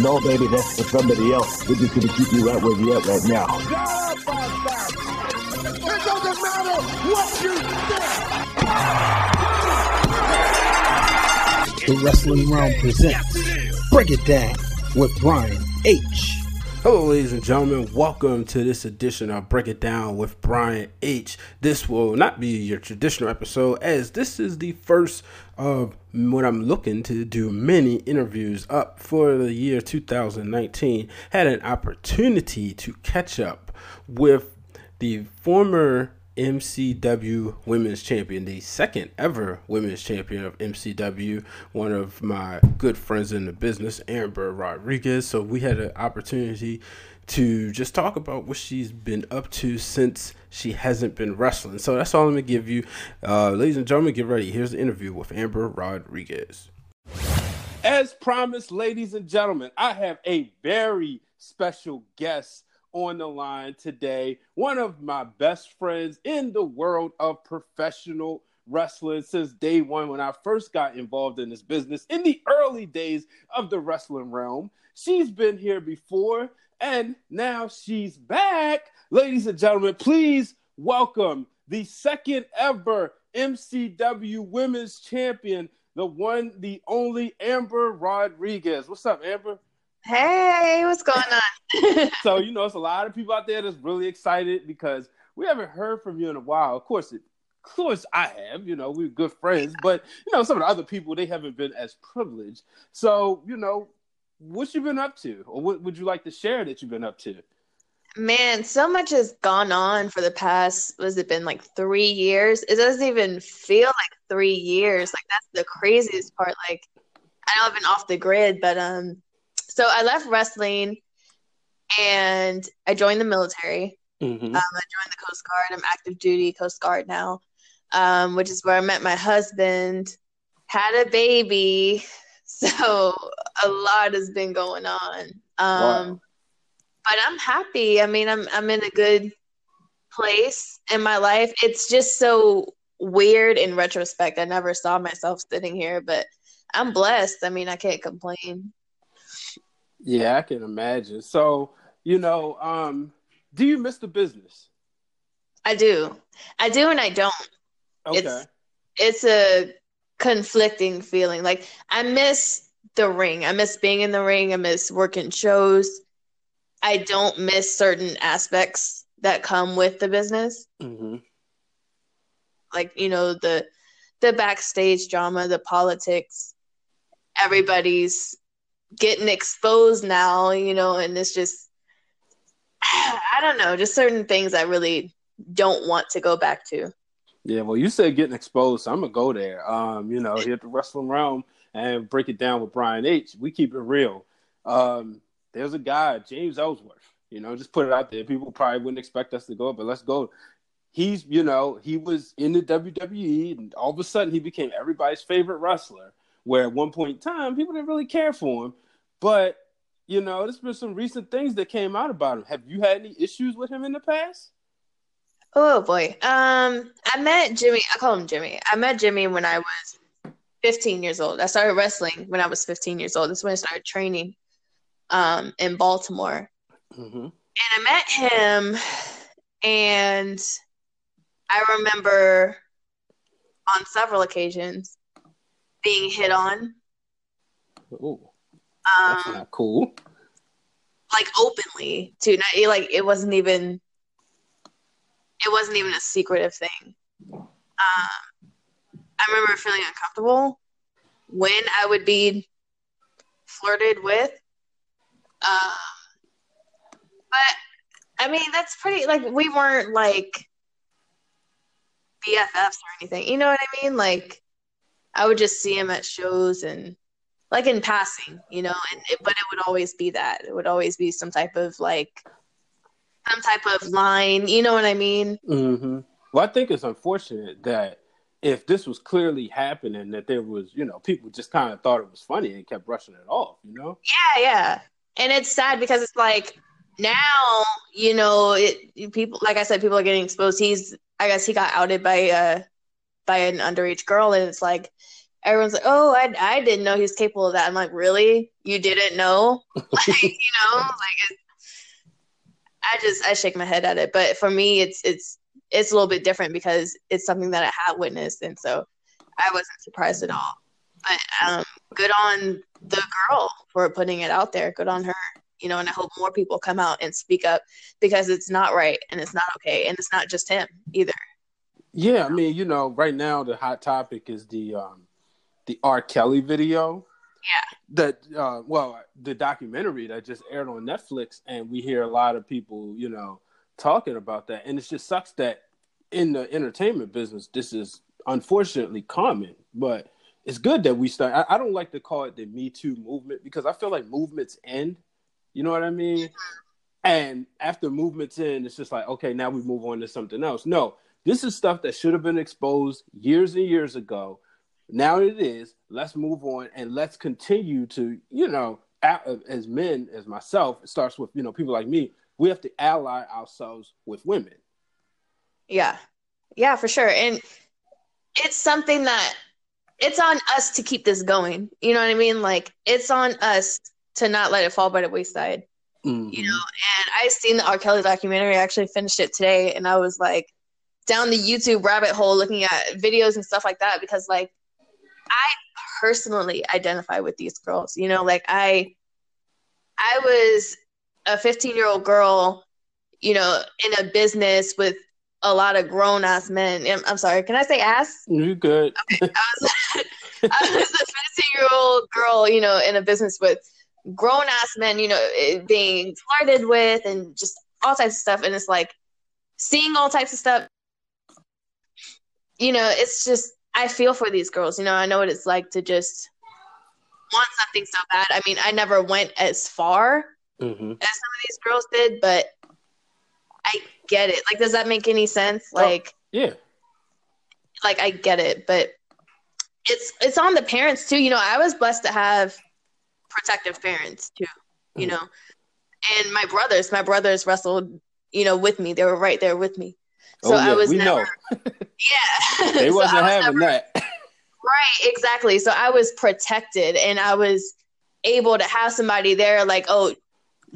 No, baby, that's for somebody else. We're just gonna keep you right where you at right now. It doesn't matter what you think. The Wrestling Wrealm presents Break It Down with Brian H. Hello, ladies and gentlemen. Welcome to this edition of Break It Down with Brian H. This will not be your traditional episode, as this is the first of what I'm looking to do many interviews up for the year 2019. Had an opportunity to catch up with the former MCW Women's Champion, the second ever Women's Champion of MCW, one of my good friends in the business, Amber Rodriguez. So we had an opportunity to just talk about what she's been up to since she hasn't been wrestling. So that's all I'm gonna give you, uh, ladies and gentlemen. Get ready. Here's the interview with Amber Rodriguez. As promised, ladies and gentlemen, I have a very special guest on the line today. One of my best friends in the world of professional wrestling since day one when I first got involved in this business in the early days of the wrestling Wrealm. She's been here before and now she's back. Ladies and gentlemen, please welcome the second ever MCW Women's Champion, the one, the only Amber Rodriguez. What's up, Amber? Hey, what's going on? so you know, it's a lot of people out there that's really excited because we haven't heard from you in a while. Of course, it, of course, I have. You know, we're good friends, but you know, some of the other people they haven't been as privileged. So you know, what you been up to, or what would you like to share that you've been up to? Man, so much has gone on for the past, was it been like three years? It doesn't even feel like three years. Like that's the craziest part. Like I know I've been off the grid, but um so I left wrestling and I joined the military. Mm-hmm. Um, I joined the Coast Guard. I'm active duty Coast Guard now, um, which is where I met my husband, had a baby. So a lot has been going on. Um, Wow. But I'm happy. I mean, I'm I'm in a good place in my life. It's just so weird in retrospect. I never saw myself sitting here, but I'm blessed. I mean, I can't complain. Yeah, I can imagine. So you know, um, do you miss the business? I do. I do and I don't. Okay. It's it's a conflicting feeling. Like I miss the ring. I miss being in the ring. I miss working shows. I don't miss certain aspects that come with the business. hmm Like, you know, the the backstage drama, the politics. Everybody's getting exposed now, you know, and it's just I don't know, just certain things I really don't want to go back to. Yeah, well, you said getting exposed, so I'm gonna go there. Um, you know, here at the wrestling Wrealm and break it down with Brian H. We keep it real. Um, there's a guy, James Ellsworth. You know, just put it out there. People probably wouldn't expect us to go, but let's go. He's, you know, he was in the WWE, and all of a sudden he became everybody's favorite wrestler. Where at one point in time, people didn't really care for him, but you know, there's been some recent things that came out about him. Have you had any issues with him in the past? Oh boy. Um, I met Jimmy. I call him Jimmy. I met Jimmy when I was 15 years old. I started wrestling when I was 15 years old. That's when I started training um, in Baltimore. Mm-hmm. And I met him, and I remember on several occasions being hit on, Oh, that's um, not cool. like openly too. Not, like it wasn't even, it wasn't even a secretive thing. Um, I remember feeling uncomfortable when I would be flirted with. Um, but I mean, that's pretty. Like we weren't like BFFs or anything. You know what I mean? Like I would just see him at shows and like in passing, you know, and it, but it would always be that. It would always be some type of like some type of line, you know what I mean? Mm-hmm. Well, I think it's unfortunate that if this was clearly happening, that there was, you know, people just kind of thought it was funny and kept brushing it off, you know? Yeah, yeah. And it's sad because it's like now, you know, it people like I said, people are getting exposed. He's I guess he got outed by uh by an underage girl and it's like everyone's like, "Oh, I, I didn't know he was capable of that." I'm like, "Really? You didn't know?" like, you know, like it, I just I shake my head at it. But for me, it's it's it's a little bit different because it's something that I had witnessed, and so I wasn't surprised at all. But um, good on the girl for putting it out there. Good on her. You know, and I hope more people come out and speak up because it's not right and it's not okay, and it's not just him either. Yeah, I mean, you know, right now the hot topic is the um, the R. Kelly video. Yeah. That uh, well, the documentary that just aired on Netflix, and we hear a lot of people, you know, talking about that, and it just sucks that in the entertainment business, this is unfortunately common, but it's good that we start. I, I don't like to call it the Me Too movement because I feel like movements end. You know what I mean? And after movements end, it's just like, okay, now we move on to something else. No, this is stuff that should have been exposed years and years ago now it is. Let's move on and let's continue to, you know, as men, as myself, it starts with, you know, people like me, we have to ally ourselves with women. Yeah. Yeah, for sure. And it's something that it's on us to keep this going. You know what I mean? Like it's on us to not let it fall by the wayside. Mm-hmm. You know, and I seen the R. Kelly documentary. I actually finished it today and I was like down the YouTube rabbit hole looking at videos and stuff like that because like I personally identify with these girls. You know, like I I was a 15 year old girl, you know, in a business with a lot of grown ass men. I'm sorry, can I say ass? You good. Okay. I was, I was a 15 year old girl, you know, in a business with grown ass men, you know, eh, being flirted with and just all types of stuff. And it's like seeing all types of stuff. You know, it's just I feel for these girls. You know, I know what it's like to just want something so bad. I mean, I never went as far mm-hmm. as some of these girls did, but I get it. Like, does that make any sense? Oh, like, oh, yeah, like I get it, but it's it's on the parents too. You know, I was blessed to have protective parents too. You mm. know, and my brothers, my brothers wrestled, you know, with me. They were right there with me. So oh, yeah, I was we never, know. yeah. They wasn't so having never, that. right, exactly. So I was protected and I was able to have somebody there like, oh,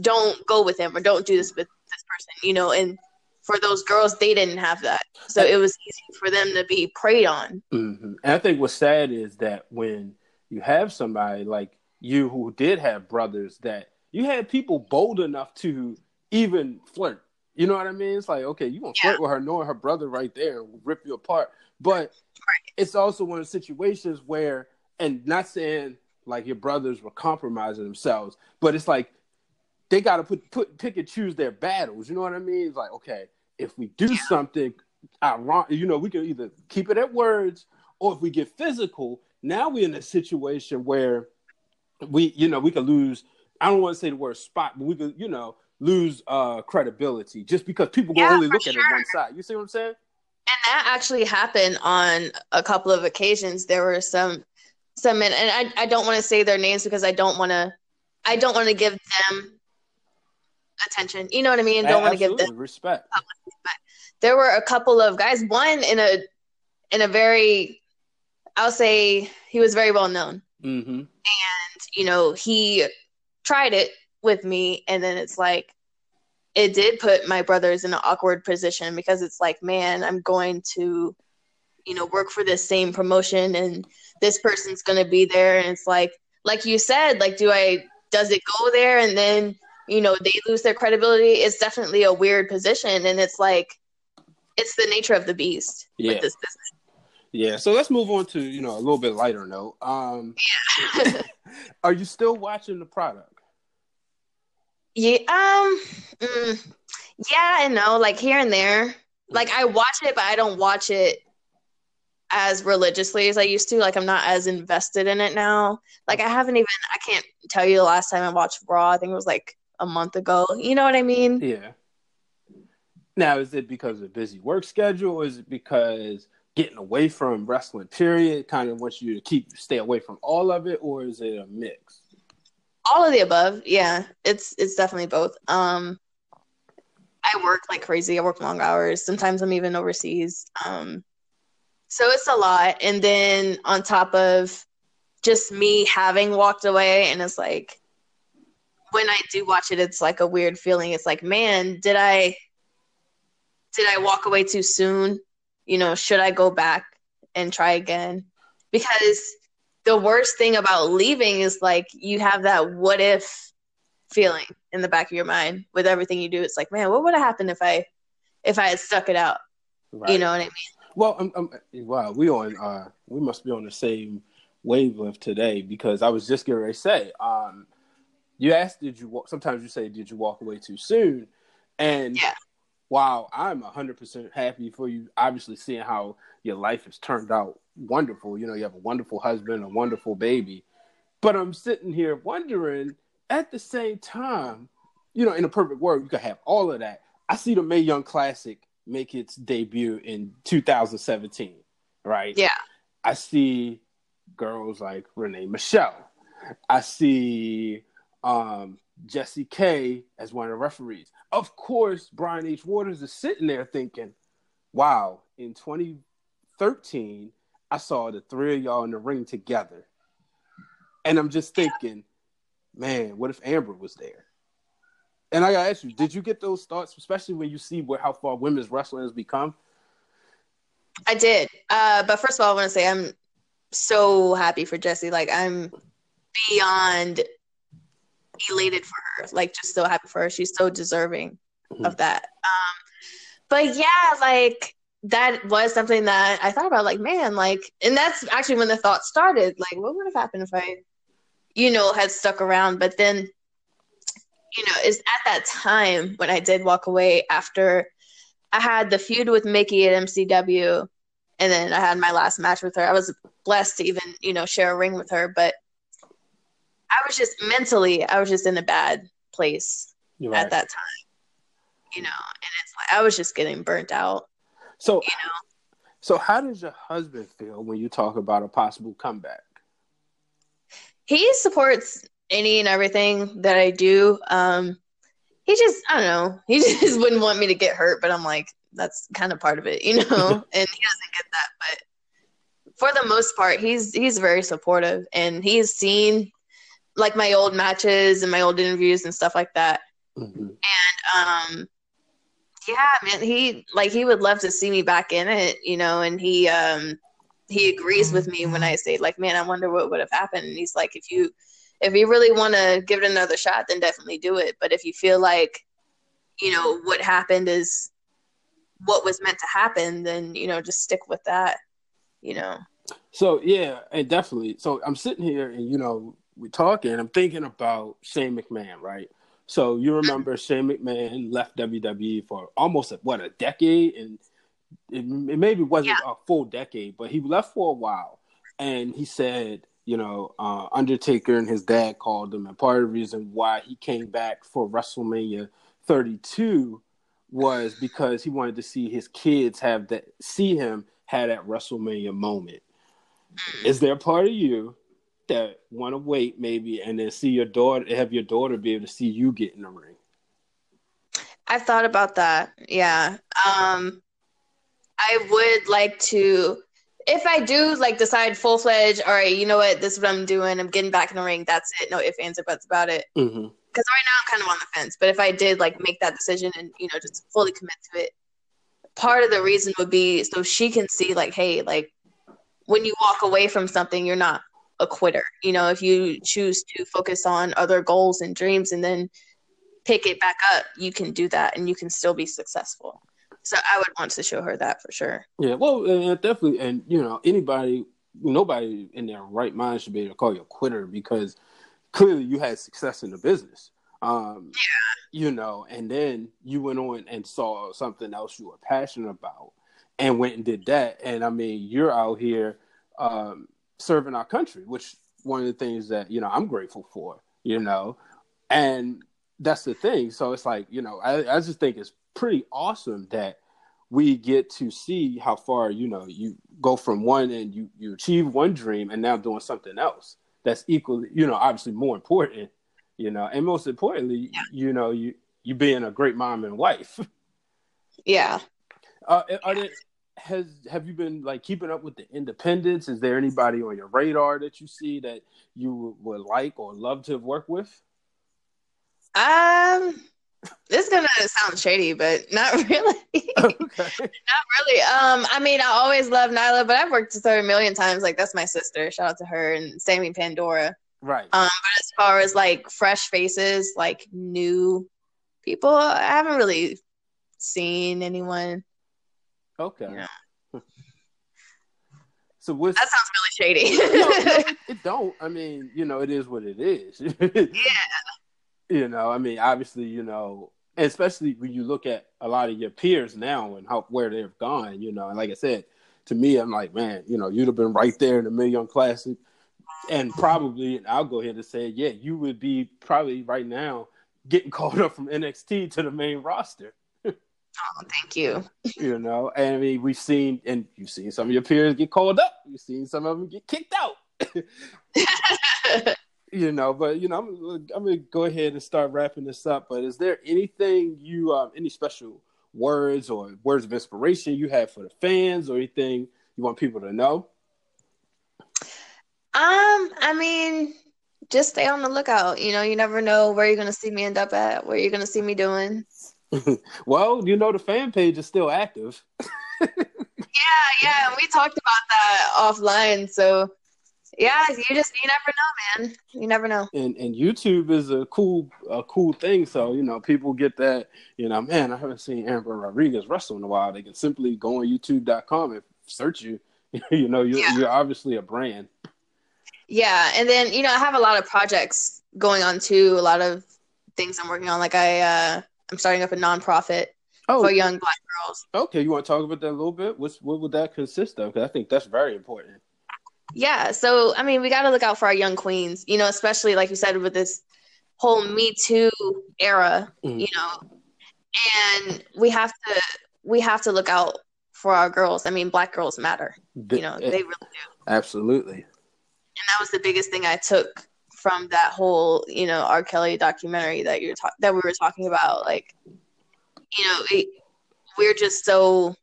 don't go with him or don't do this with this person, you know, and for those girls, they didn't have that. So it was easy for them to be preyed on. Mm-hmm. And I think what's sad is that when you have somebody like you who did have brothers, that you had people bold enough to even flirt you know what I mean? It's like, okay, you gonna flirt with her knowing her brother right there will rip you apart. But it's also one of the situations where, and not saying like your brothers were compromising themselves, but it's like they gotta put put pick and choose their battles. You know what I mean? It's like, okay, if we do yeah. something ironic, you know, we can either keep it at words or if we get physical, now we're in a situation where we, you know, we could lose. I don't want to say the word spot, but we could, you know, lose uh, credibility just because people yeah, will only look sure. at it one side. You see what I'm saying? And that actually happened on a couple of occasions. There were some some men, and I, I don't want to say their names because I don't want to I don't want to give them attention. You know what I mean? Don't want to give them respect. There were a couple of guys. One in a in a very, I'll say he was very well known, mm-hmm. and you know he tried it with me and then it's like it did put my brothers in an awkward position because it's like man i'm going to you know work for this same promotion and this person's going to be there and it's like like you said like do i does it go there? And then you know they lose their credibility. It's definitely a weird position and it's like it's the nature of the beast yeah. with this business. Yeah so let's move on to you know a little bit lighter note. Um yeah. are you still watching the product yeah, um, mm, yeah, I know, like here and there. Like I watch it, but I don't watch it. as religiously as I used to. Like I'm not as invested in it now. Like I haven't even I can't tell you the last time I watched Raw. I think it was like a month ago. You know what I mean? Yeah. Now, is it because of busy work schedule, or is it because getting away from wrestling period kind of wants you to keep stay away from all of it, or is it a mix? All of the above. Yeah, it's it's definitely both. Um, I work like crazy. I work long hours. Sometimes I'm even overseas. Um, so it's a lot. And then on top of just me having walked away, and it's like when I do watch it, it's like a weird feeling. It's like, man, did I did I walk away too soon? You know, should I go back and try again? Because the worst thing about leaving is like you have that what if feeling in the back of your mind with everything you do. It's like, man, what would have happened if I if I had stuck it out? Right. You know what I mean? Well, I'm, I'm, wow, we on uh, we must be on the same wavelength today because I was just getting ready to say, um, you asked, did you walk? Sometimes you say, did you walk away too soon? And yeah. While I'm hundred percent happy for you, obviously seeing how your life has turned out wonderful. You know, you have a wonderful husband, a wonderful baby. But I'm sitting here wondering at the same time, you know, in a perfect world, you could have all of that. I see the Mae Young Classic make its debut in 2017, right? Yeah. I see girls like Renee Michelle. I see um, Jessie K as one of the referees. Of course, Brian H. Waters is sitting there thinking, wow, in 2013, I saw the three of y'all in the ring together. And I'm just thinking, man, what if Amber was there? And I gotta ask you, did you get those thoughts, especially when you see where how far women's wrestling has become? I did. Uh, but first of all, I want to say I'm so happy for Jesse. Like I'm beyond elated for her. Like just so happy for her. She's so deserving mm-hmm. of that. Um, but yeah, like that was something that I thought about. Like, man, like, and that's actually when the thought started. Like, what would have happened if I, you know, had stuck around? But then you know, is at that time when I did walk away after I had the feud with Mickey at MCW and then I had my last match with her. I was blessed to even, you know, share a ring with her, but I was just mentally, I was just in a bad place right. at that time. You know, and it's like I was just getting burnt out. So, you know. So how does your husband feel when you talk about a possible comeback? He supports any and everything that I do. Um, he just, I don't know, he just wouldn't want me to get hurt, but I'm like, that's kind of part of it, you know. and he doesn't get that, but for the most part, he's he's very supportive, and he's seen like my old matches and my old interviews and stuff like that. Mm-hmm. And um, yeah, man, he like he would love to see me back in it, you know, and he um he agrees with me when I say like, man, I wonder what would have happened. And he's like, if you if you really want to give it another shot, then definitely do it. But if you feel like, you know, what happened is what was meant to happen, then, you know, just stick with that, you know. So, yeah, and definitely. So I'm sitting here and, you know, we're talking, I'm thinking about Shane McMahon, right? So you remember Shane McMahon left WWE for almost, a, what, a decade? And it, it maybe wasn't yeah. a full decade, but he left for a while. And he said, you know, uh, Undertaker and his dad called him, and part of the reason why he came back for WrestleMania 32 was because he wanted to see his kids have that, see him have that WrestleMania moment. Is there a part of you that want to wait maybe and then see your daughter, have your daughter be able to see you get in the ring? I've thought about that. Yeah. Um, I would like to if I do like decide full fledged, all right, you know what, this is what I'm doing. I'm getting back in the ring. That's it. No ifs, ands, or buts about it. Because mm-hmm. right now I'm kind of on the fence. But if I did like make that decision and you know just fully commit to it, part of the reason would be so she can see like, hey, like when you walk away from something, you're not a quitter. You know, if you choose to focus on other goals and dreams and then pick it back up, you can do that and you can still be successful. So I would want to show her that for sure. Yeah, well, uh, definitely, and you know, anybody, nobody in their right mind should be able to call you a quitter because clearly you had success in the business. Um, yeah. You know, and then you went on and saw something else you were passionate about, and went and did that. And I mean, you're out here um, serving our country, which one of the things that you know I'm grateful for. You know, and that's the thing. So it's like you know, I, I just think it's pretty awesome that we get to see how far you know you go from one and you you achieve one dream and now doing something else that's equally you know obviously more important you know and most importantly yeah. you know you you being a great mom and wife yeah uh, are there has have you been like keeping up with the independents is there anybody on your radar that you see that you would like or love to work with um this is gonna sound shady, but not really. Okay. not really. Um, I mean, I always love Nyla, but I've worked with her a million times. Like that's my sister. Shout out to her and Sammy Pandora. Right. Um, but as far as like fresh faces, like new people, I haven't really seen anyone. Okay. You know. So what's that sounds really shady. no, no, it, it don't. I mean, you know, it is what it is. yeah. You know, I mean, obviously, you know, especially when you look at a lot of your peers now and how where they've gone, you know, and like I said, to me, I'm like, man, you know, you'd have been right there in the Mae Young Classic, and probably, and I'll go ahead and say, yeah, you would be probably right now getting called up from NXT to the main roster. Oh, thank you. you know, and I mean, we've seen, and you've seen some of your peers get called up. You've seen some of them get kicked out. you know, but you know, I'm, I'm gonna go ahead and start wrapping this up. But is there anything you, um, any special words or words of inspiration you have for the fans, or anything you want people to know? Um, I mean, just stay on the lookout. You know, you never know where you're gonna see me end up at, where you're gonna see me doing. well, you know, the fan page is still active. yeah, yeah, we talked about that offline, so yeah, you just you never know, man. You never know. And and YouTube is a cool a cool thing. So you know, people get that. You know, man, I haven't seen Amber Rodriguez wrestle in a while. They can simply go on YouTube.com and search you. you know, you're, yeah. you're obviously a brand. Yeah, and then you know, I have a lot of projects going on too. A lot of things I'm working on. Like I, uh I'm starting up a nonprofit oh. for young Black girls. Okay, you want to talk about that a little bit? What's what would that consist of? Because I think that's very important. Yeah. So, I mean, we got to look out for our young queens, you know, especially like you said with this whole Me Too era, mm. you know, and we have to we have to look out for our girls. I mean, black girls matter. You know, they really do. Absolutely. And that was the biggest thing I took from that whole, you know, R. Kelly documentary that you're ta- that we were talking about. Like, you know, it, we're just so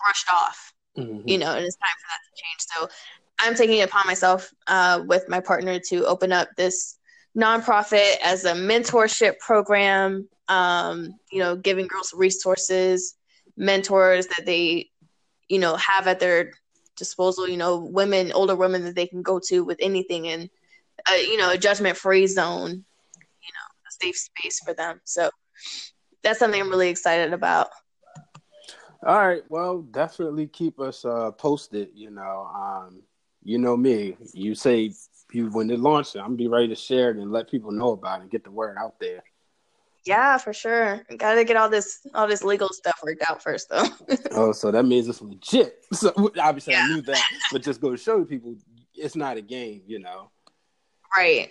brushed off, mm-hmm. you know, and it's time for that to change. So I'm taking it upon myself uh, with my partner to open up this nonprofit as a mentorship program. Um, you know, giving girls resources, mentors that they, you know, have at their disposal. You know, women, older women that they can go to with anything, and uh, you know, a judgment-free zone. You know, a safe space for them. So that's something I'm really excited about. All right. Well, definitely keep us uh, posted. You know, um, you know me. You say you when it launches, I'm gonna be ready to share it and let people know about it and get the word out there. Yeah, for sure. Got to get all this all this legal stuff worked out first, though. oh, so that means it's legit. So obviously, yeah. I knew that, but just go to show people it's not a game, you know. Right.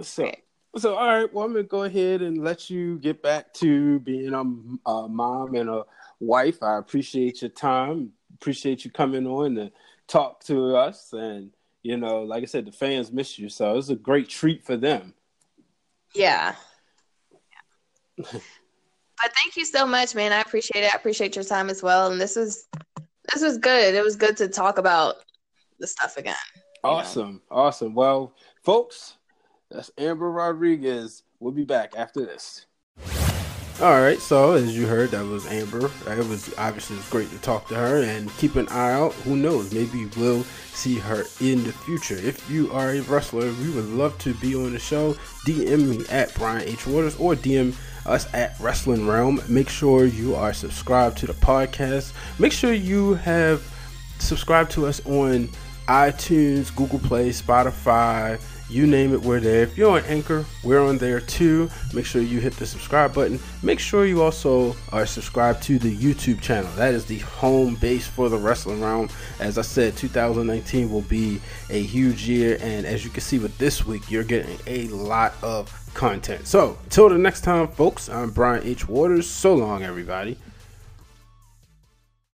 So, right. so all right. Well, I'm gonna go ahead and let you get back to being a, a mom and a wife. I appreciate your time. Appreciate you coming on and talk to us and you know like i said the fans miss you so it's a great treat for them yeah, yeah. but thank you so much man i appreciate it i appreciate your time as well and this was this was good it was good to talk about the stuff again awesome know? awesome well folks that's amber rodriguez we'll be back after this all right, so as you heard, that was Amber. It was obviously it was great to talk to her and keep an eye out. Who knows? Maybe we'll see her in the future. If you are a wrestler, we would love to be on the show. DM me at Brian H Waters or DM us at Wrestling Wrealm. Make sure you are subscribed to the podcast. Make sure you have subscribed to us on iTunes, Google Play, Spotify You name it, we're there. If you're on Anchor, we're on there too. Make sure you hit the subscribe button. Make sure you also are subscribed to the YouTube channel. That is the home base for the wrestling Wrealm. As I said, 2019 will be a huge year, and as you can see with this week, you're getting a lot of content. So, until the next time, folks, I'm Brian H. Waters. So long, everybody.